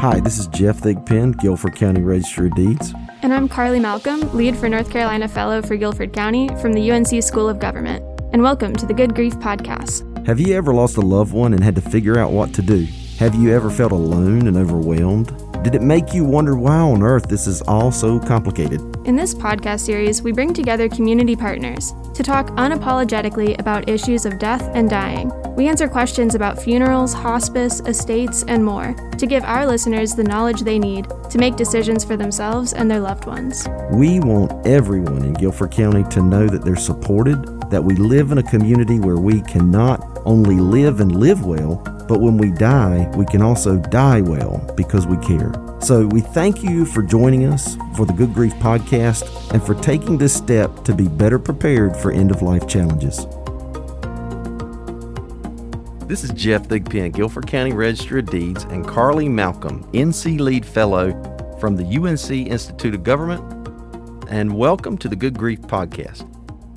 Hi, this is Jeff Thigpen, Guilford County Register of Deeds. And I'm Carly Malcolm, lead for North Carolina Fellow for Guilford County from the UNC School of Government. And welcome to the Good Grief Podcast. Have you ever lost a loved one and had to figure out what to do? Have you ever felt alone and overwhelmed? Did it make you wonder why on earth this is all so complicated? In this podcast series, we bring together community partners to talk unapologetically about issues of death and dying. We answer questions about funerals, hospice, estates, and more to give our listeners the knowledge they need to make decisions for themselves and their loved ones. We want everyone in Guilford County to know that they're supported, that we live in a community where we can not only live and live well, but when we die, we can also die well because we care. So we thank you for joining us for the Good Grief podcast and for taking this step to be better prepared for end of life challenges. This is Jeff Thigpen, Guilford County Register of Deeds, and Carly Malcolm, NC Lead Fellow from the UNC Institute of Government. And welcome to the Good Grief podcast.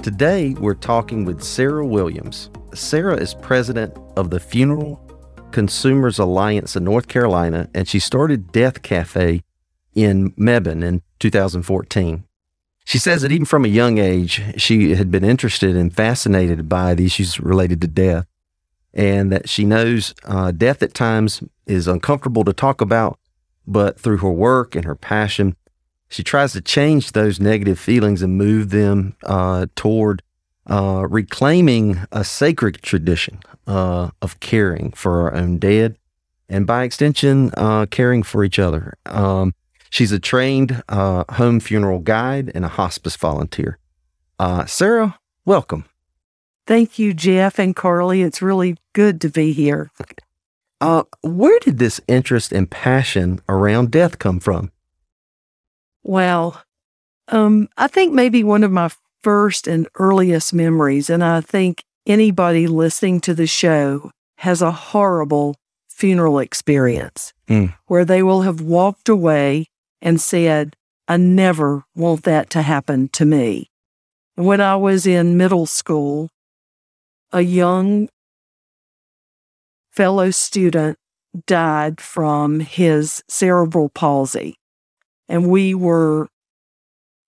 Today we're talking with Sarah Williams. Sarah is president of the Funeral Consumers Alliance in North Carolina, and she started Death Cafe in Mebane in 2014. She says that even from a young age, she had been interested and fascinated by the issues related to death, and that she knows uh, death at times is uncomfortable to talk about, but through her work and her passion, she tries to change those negative feelings and move them uh, toward uh, reclaiming a sacred tradition uh, of caring for our own dead and by extension, uh, caring for each other. Um, she's a trained uh, home funeral guide and a hospice volunteer. Uh, Sarah, welcome. Thank you, Jeff and Carly. It's really good to be here. Uh, where did this interest and passion around death come from? Well, um, I think maybe one of my first and earliest memories, and I think anybody listening to the show has a horrible funeral experience Mm. where they will have walked away and said, I never want that to happen to me. And when I was in middle school, a young fellow student died from his cerebral palsy. And we were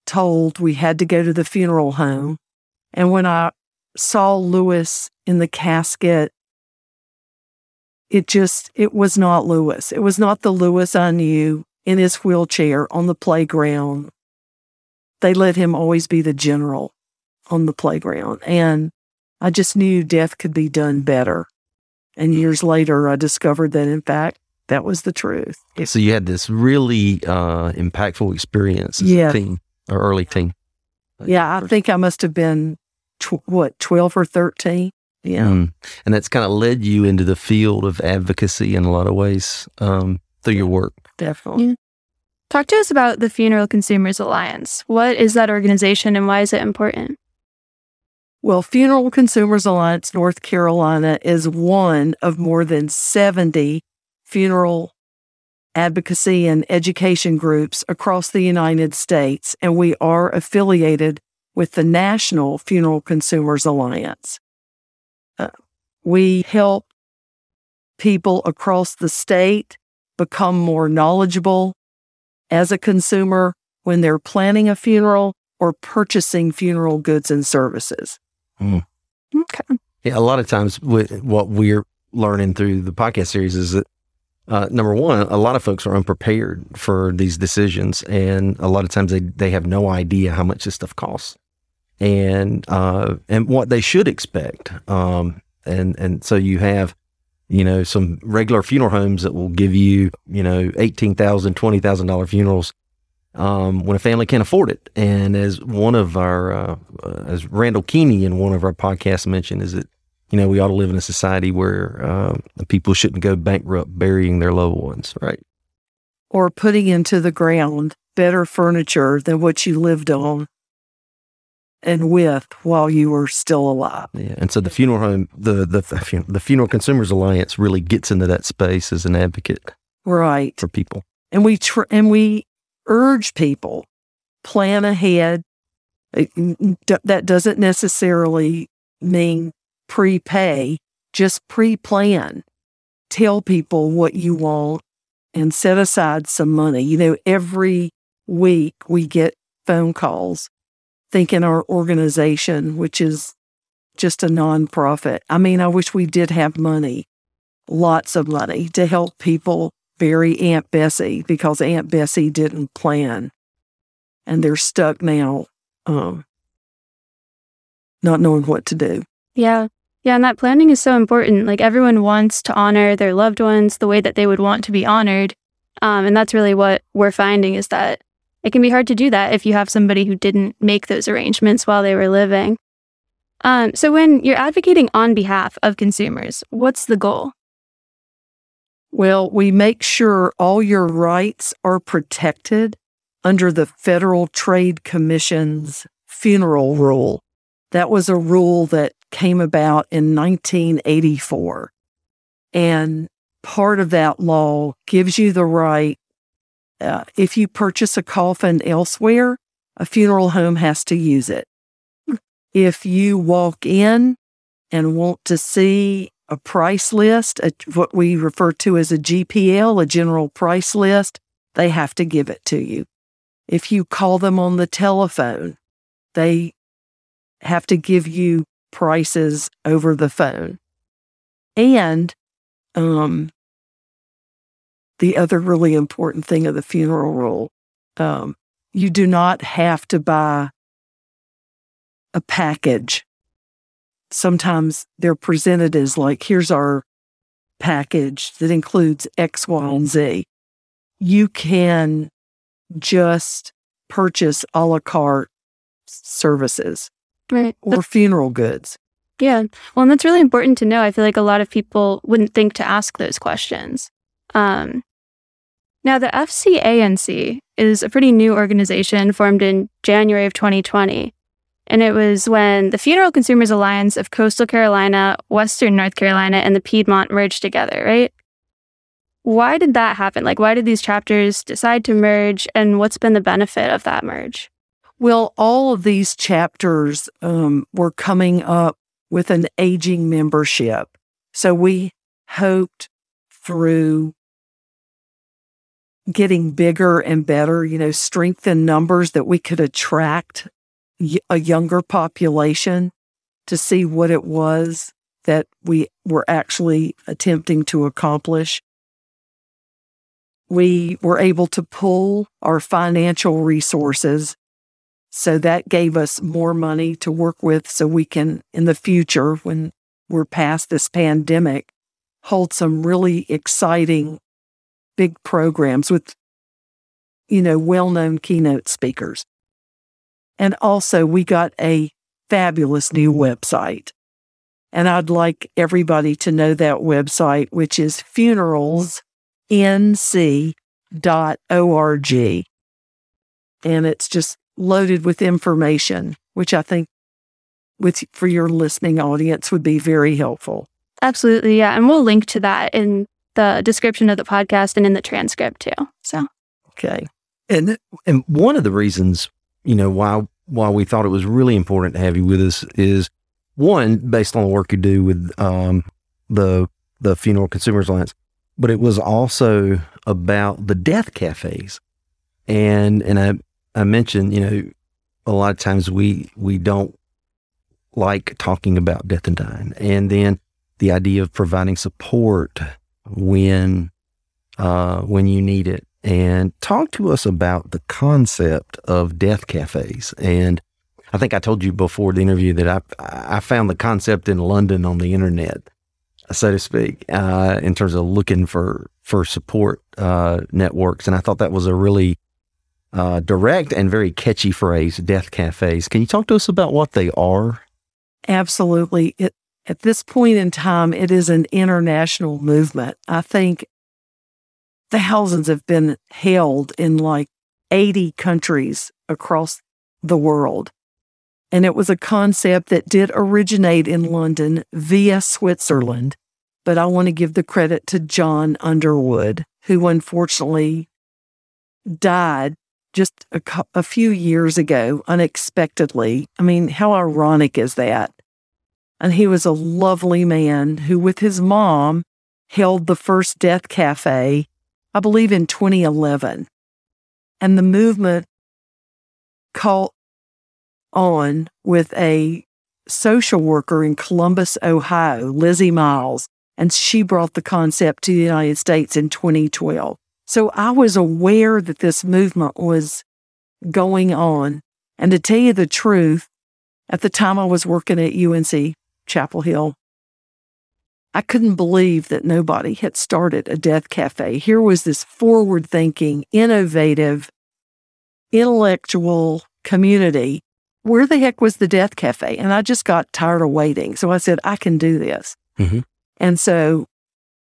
told we had to go to the funeral home. And when I saw Lewis in the casket, it just, it was not Lewis. It was not the Lewis I knew in his wheelchair on the playground. They let him always be the general on the playground. And I just knew death could be done better. And years later, I discovered that, in fact, that was the truth. So you had this really uh, impactful experience as Yeah. Or early teen. Yeah, I think I must have been, tw- what, 12 or 13? Yeah. Mm. And that's kind of led you into the field of advocacy in a lot of ways um, through your work. Definitely. Yeah. Talk to us about the Funeral Consumers Alliance. What is that organization and why is it important? Well, Funeral Consumers Alliance North Carolina is one of more than 70 funeral advocacy and education groups across the United States, and we are affiliated with the National Funeral Consumers Alliance. Uh, we help people across the state become more knowledgeable as a consumer when they're planning a funeral or purchasing funeral goods and services. Okay. Yeah, a lot of times with what we're learning through the podcast series is that uh, number one, a lot of folks are unprepared for these decisions, and a lot of times they they have no idea how much this stuff costs, and uh, and what they should expect. Um, and and so you have, you know, some regular funeral homes that will give you, you know, eighteen thousand, twenty thousand dollar funerals. Um, when a family can't afford it, and as one of our, uh, uh, as Randall Keeney in one of our podcasts mentioned, is that you know, we ought to live in a society where uh, people shouldn't go bankrupt burying their loved ones, right? or putting into the ground better furniture than what you lived on and with while you were still alive. Yeah. And so the funeral home, the the the Funeral Consumers Alliance really gets into that space as an advocate Right. for people. And we tr- and we urge people plan ahead. It- d- that doesn't necessarily mean prepay, just pre-plan. Tell people what you want and set aside some money. You know, every week we get phone calls thinking our organization, which is just a nonprofit. I mean, I wish we did have money, lots of money to help people bury Aunt Bessie because Aunt Bessie didn't plan. And they're stuck now, um, not knowing what to do. Yeah. Yeah. And that planning is so important. Like everyone wants to honor their loved ones the way that they would want to be honored. Um, and that's really what we're finding is that it can be hard to do that if you have somebody who didn't make those arrangements while they were living. Um, so, when you're advocating on behalf of consumers, what's the goal? Well, we make sure all your rights are protected under the Federal Trade Commission's funeral rule. That was a rule that came about in 1984. And part of that law gives you the right uh, if you purchase a coffin elsewhere, a funeral home has to use it. If you walk in and want to see a price list, a, what we refer to as a GPL, a general price list, they have to give it to you. If you call them on the telephone, they have to give you prices over the phone. And um, the other really important thing of the funeral rule. Um, you do not have to buy a package. Sometimes they're presented as like, here's our package that includes X, Y, and Z. You can just purchase a la carte services right. or funeral goods. Yeah. Well, and that's really important to know. I feel like a lot of people wouldn't think to ask those questions. Um, now, the FCANC is a pretty new organization formed in January of 2020. And it was when the Funeral Consumers Alliance of Coastal Carolina, Western North Carolina, and the Piedmont merged together, right? Why did that happen? Like, why did these chapters decide to merge, and what's been the benefit of that merge? Well, all of these chapters um, were coming up with an aging membership. So we hoped through getting bigger and better, you know, strength in numbers that we could attract a younger population to see what it was that we were actually attempting to accomplish. We were able to pull our financial resources. So that gave us more money to work with so we can, in the future, when we're past this pandemic, hold some really exciting big programs with, you know, well known keynote speakers. And also, we got a fabulous new website. And I'd like everybody to know that website, which is funeralsnc.org. And it's just loaded with information, which I think with for your listening audience would be very helpful. Absolutely, yeah. And we'll link to that in the description of the podcast and in the transcript too. So okay, and and one of the reasons you know why why we thought it was really important to have you with us is one based on the work you do with um, the the Funeral Consumers Alliance, but it was also about the death cafes, and and I I mentioned you know a lot of times we we don't like talking about death and dying, and then the idea of providing support when uh, when you need it. And talk to us about the concept of death cafes. And I think I told you before the interview that I I found the concept in London on the internet, so to speak, uh, in terms of looking for for support uh, networks. And I thought that was a really uh, direct and very catchy phrase, death cafes. Can you talk to us about what they are? Absolutely. It at this point in time, it is an international movement. I think thousands have been held in like 80 countries across the world. And it was a concept that did originate in London via Switzerland. But I want to give the credit to Jon Underwood, who unfortunately died just a, a few years ago unexpectedly. I mean, how ironic is that? And he was a lovely man who, with his mom, held the first death cafe I believe in 2011. And the movement caught on with a social worker in Columbus, Ohio, Lizzy Miles, and she brought the concept to the United States in 2012. So I was aware that this movement was going on. And to tell you the truth, at the time I was working at UNC Chapel Hill, I couldn't believe that nobody had started a death cafe. Here was this forward thinking, innovative, intellectual community. Where the heck was the death cafe? And I just got tired of waiting. So I said, I can do this. Mm-hmm. And so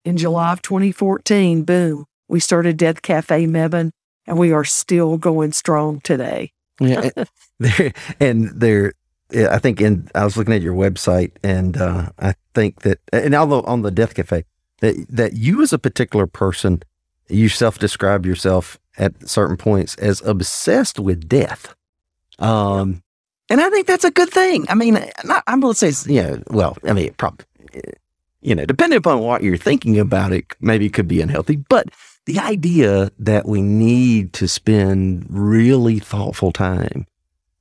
in July of 2014, boom, we started Death Cafe Mebane, and we are still going strong today. Yeah. there, and there, I think in, I was looking at your website and uh, I think that, and although on the Death Cafe, that, that you as a particular person, you self describe yourself at certain points as obsessed with death. Um, and I think that's a good thing. I mean, not, I'm going to say, you know, well, I mean, probably, you know, depending upon what you're thinking about it, maybe it could be unhealthy, but the idea that we need to spend really thoughtful time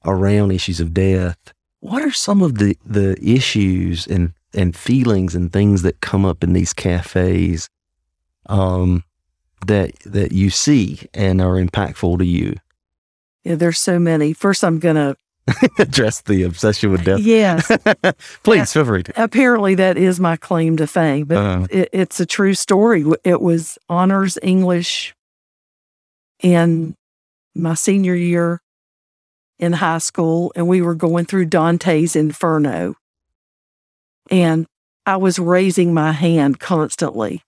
around issues of death. What are some of the, the issues and, and feelings and things that come up in these cafes um, that that you see and are impactful to you? Yeah, there's so many. First, I'm going to address the obsession with death. Yes. Please feel free to. Apparently, that is my claim to fame, but Uh-huh. it, it's a true story. It was honors English in my senior year in high school, and we were going through Dante's Inferno. And I was raising my hand constantly,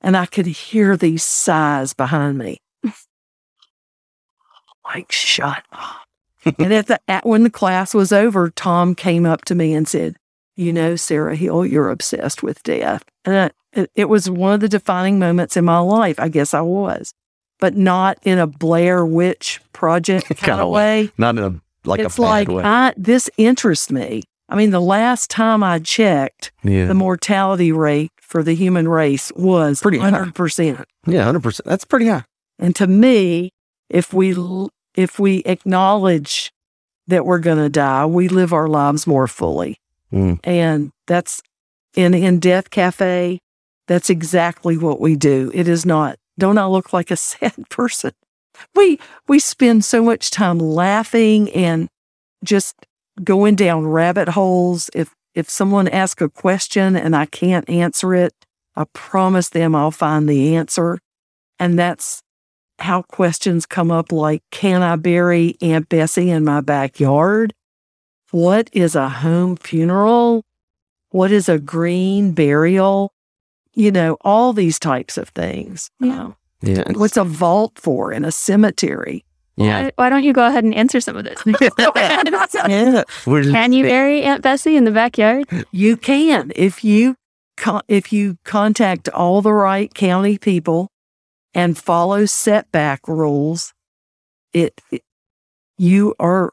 and I could hear these sighs behind me. like, shut up. And at the at, when the class was over, Tom came up to me and said, "You know, Sarah Hill, you're obsessed with death." And I, it, was one of the defining moments in my life. I guess I was, but not in a Blair Witch Project kind of way. Not in a like it's a like way. I this interests me. I mean, the last time I checked, yeah. the mortality rate for the human race was Pretty high. hundred percent. yeah, hundred percent. That's pretty high. And to me, if we if we acknowledge that we're going to die, we live our lives more fully. Mm. And that's in in Death Cafe. That's exactly what we do. It is not. Don't I look like a sad person? We we spend so much time laughing and just going down rabbit holes. If if someone asks a question and I can't answer it, I promise them I'll find the answer. And that's how questions come up like, can I bury Aunt Bessie in my backyard? What is a home funeral? What is a green burial? You know, all these types of things. Yeah. Um, Yeah. what's a vault for in a cemetery? Yeah. Why, why don't you go ahead and answer some of this? Yeah, Can you bury Aunt Bessie in the backyard? you can if you con- if you contact all the right county people and follow setback rules. It, it you are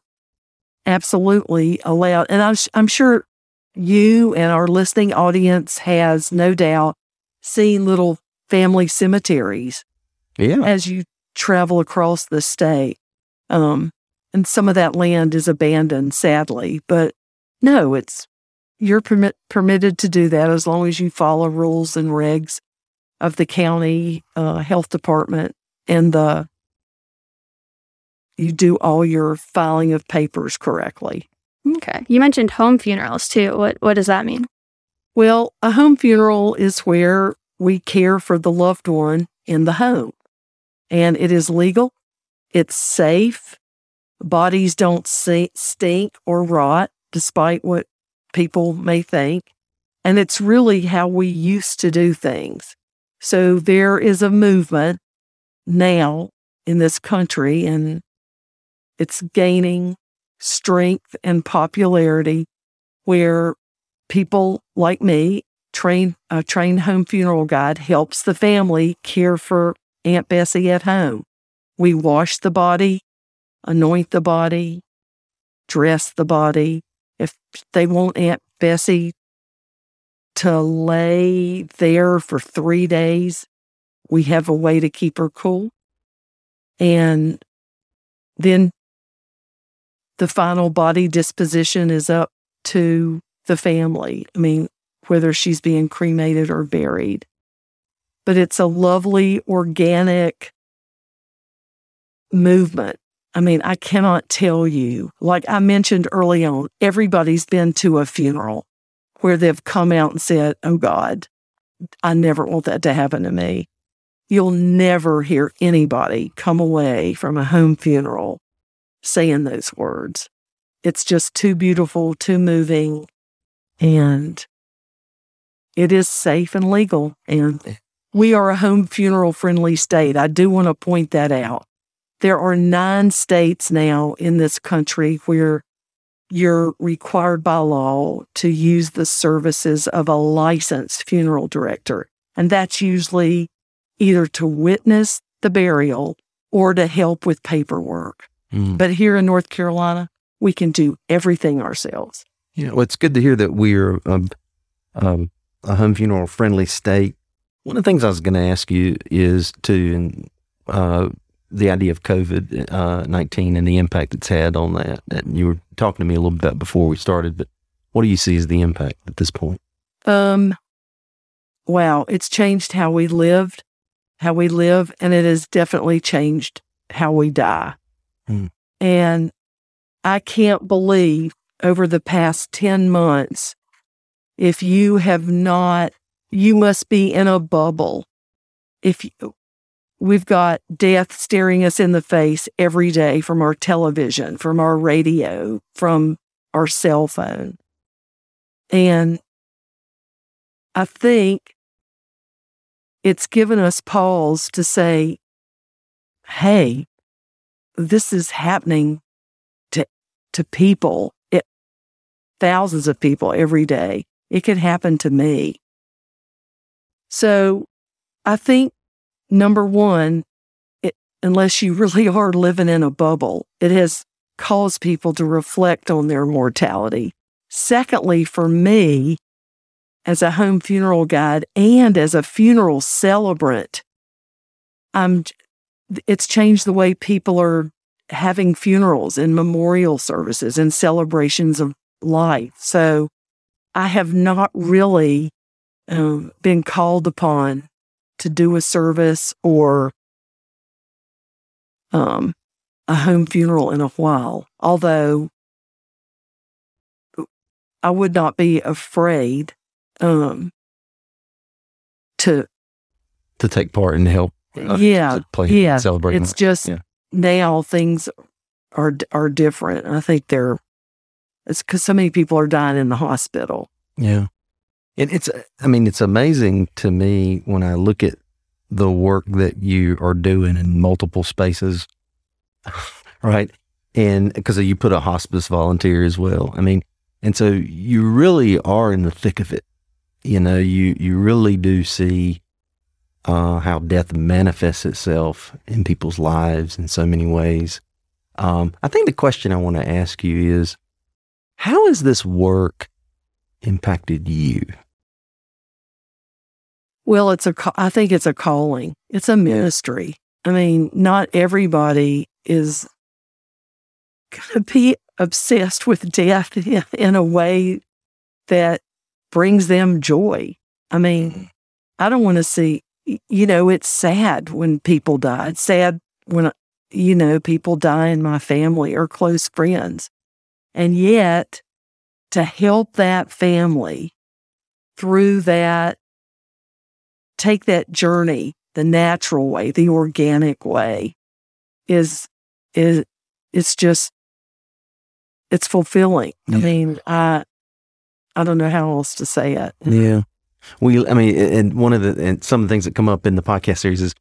absolutely allowed, and I'm I'm sure you and our listening audience has no doubt seen little family cemeteries yeah. as you travel across the state. Um, and some of that land is abandoned, sadly. But no, it's you're permit, permitted to do that as long as you follow rules and regs of the county uh, health department and the you do all your filing of papers correctly. Okay. You mentioned home funerals too. What what does that mean? Well, a home funeral is where we care for the loved one in the home. And it is legal, it's safe, bodies don't stink or rot, despite what people may think. And it's really how we used to do things. So there is a movement now in this country, and it's gaining strength and popularity where people like me, train a trained home funeral guide, helps the family care for Aunt Bessie at home. We wash the body, anoint the body, dress the body. If they want Aunt Bessie to lay there for three days, we have a way to keep her cool. And then the final body disposition is up to the family. I mean, whether she's being cremated or buried. But it's a lovely, organic movement. I mean, I cannot tell you, like I mentioned early on, everybody's been to a funeral where they've come out and said, Oh God, I never want that to happen to me. You'll never hear anybody come away from a home funeral saying those words. It's just too beautiful, too moving, and it is safe and legal. And we are a home funeral friendly state. I do want to point that out. There are nine states now in this country where you're required by law to use the services of a licensed funeral director. And that's usually either to witness the burial or to help with paperwork. Mm. But here in North Carolina, we can do everything ourselves. Yeah, well, it's good to hear that we're um, um, a home funeral friendly state. One of the things I was going to ask you is to uh, the idea of COVID uh, 19 and the impact it's had on that. And you were talking to me a little bit before we started, but what do you see as the impact at this point? Um, wow, it's changed how we lived, how we live, and it has definitely changed how we die. Hmm. And I can't believe over the past 10 months, if you have not, you must be in a bubble. If you, we've got death staring us in the face every day from our television, from our radio, from our cell phone. And I think it's given us pause to say, hey, this is happening to, to people, it, thousands of people every day. It could happen to me. So I think number one, it, unless you really are living in a bubble, it has caused people to reflect on their mortality. Secondly, for me, as a home funeral guide and as a funeral celebrant, I'm, it's changed the way people are having funerals and memorial services and celebrations of life. So I have not really um, been called upon to do a service or um, a home funeral in a while, although I would not be afraid um, to to take part and help. Uh, yeah, play, yeah. Celebrate. It's just yeah. now things are are different. I think they're it's because so many people are dying in the hospital. Yeah. And it's, I mean, it's amazing to me when I look at the work that you are doing in multiple spaces, right? And because you put a hospice volunteer as well. I mean, and so you really are in the thick of it. You know, you, you really do see uh, how death manifests itself in people's lives in so many ways. Um, I think the question I want to ask you is how has this work impacted you? Well, it's a, I think it's a calling. It's a ministry. I mean, not everybody is going to be obsessed with death in a way that brings them joy. I mean, mm-hmm. I don't want to see, you know, it's sad when people die. It's sad when, you know, people die in my family or close friends. And yet, to help that family through that take that journey the natural way, the organic way is is it's just it's fulfilling. Yeah. I mean, I I don't know how else to say it. Yeah. We I mean and one of the and some of the things that come up in the podcast series is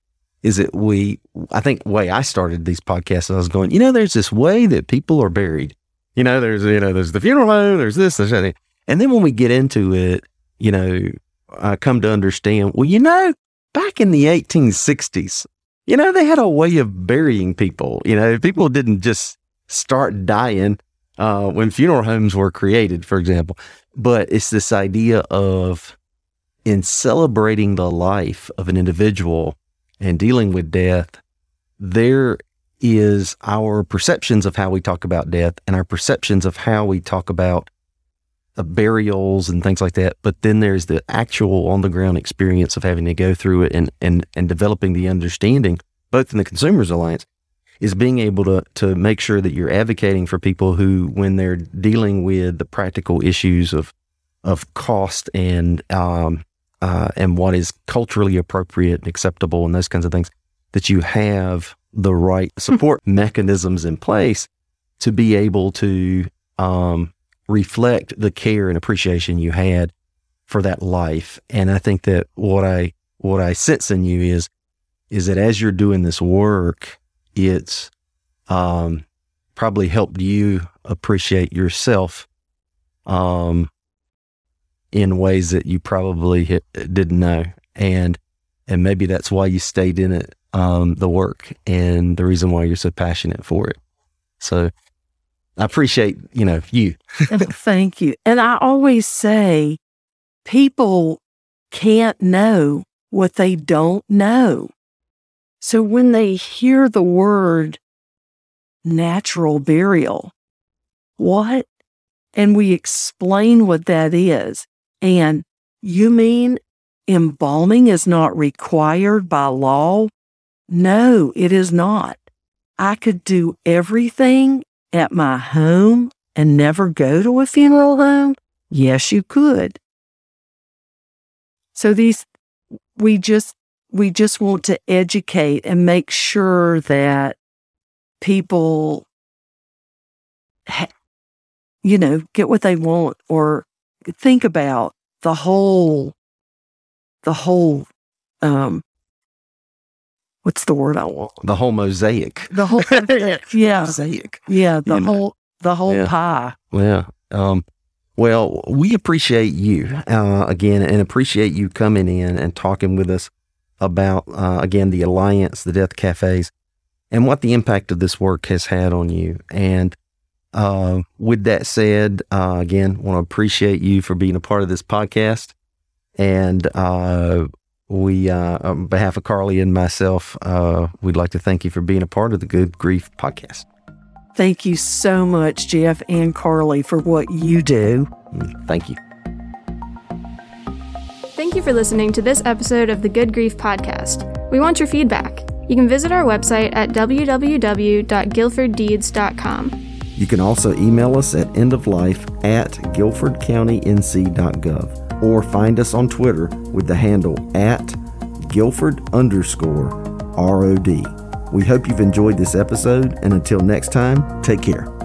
is that we I think way I started these podcasts I was going, you know, there's this way that people are buried. You know, there's you know, there's the funeral home, there's this, there's that. And then when we get into it, you know, I come to understand, well, you know, back in the 1860s, you know, they had a way of burying people. You know, people didn't just start dying uh, when funeral homes were created, for example. But it's this idea of in celebrating the life of an individual, and dealing with death, there is our perceptions of how we talk about death and our perceptions of how we talk about burials and things like that. But then there's the actual on the ground experience of having to go through it and, and, and developing the understanding, both in the Consumers Alliance, is being able to, to make sure that you're advocating for people who, when they're dealing with the practical issues of, of cost and, um, uh, and what is culturally appropriate and acceptable and those kinds of things, that you have the right support mechanisms in place to be able to um, reflect the care and appreciation you had for that life. And I think that what I what I sense in you is is that as you're doing this work, it's um, probably helped you appreciate yourself um, in ways that you probably didn't know, and and maybe that's why you stayed in it, um, the work, and the reason why you're so passionate for it. So I appreciate, you know, you. Oh, thank you. And I always say people can't know what they don't know. So when they hear the word natural burial, what? And we explain what that is. And you mean embalming is not required by law? No, it is not. I could do everything at my home and never go to a funeral home? Yes, you could. So these, we just, we just want to educate and make sure that people, you know, get what they want or think about the whole, the whole, um, what's the word I want? The whole mosaic. The whole, yeah, mosaic. yeah, the You know. whole, the whole Yeah. pie. Yeah. Um, well, we appreciate you uh, again and appreciate you coming in and talking with us about, uh, again, the Alliance, the Death Cafes, and what the impact of this work has had on you. And uh, with that said, uh, again, want to appreciate you for being a part of this podcast. And uh, we, uh, on behalf of Carly and myself, uh, we'd like to thank you for being a part of the Good Grief podcast. Thank you so much, Jeff and Carly, for what you do. Mm, Thank you. Thank you for listening to this episode of the Good Grief Podcast. We want your feedback. You can visit our website at www.guilforddeeds.com. You can also email us at endoflife at guilfordcountync.gov or find us on Twitter with the handle at Guilford underscore ROD. We hope you've enjoyed this episode, and until next time, take care.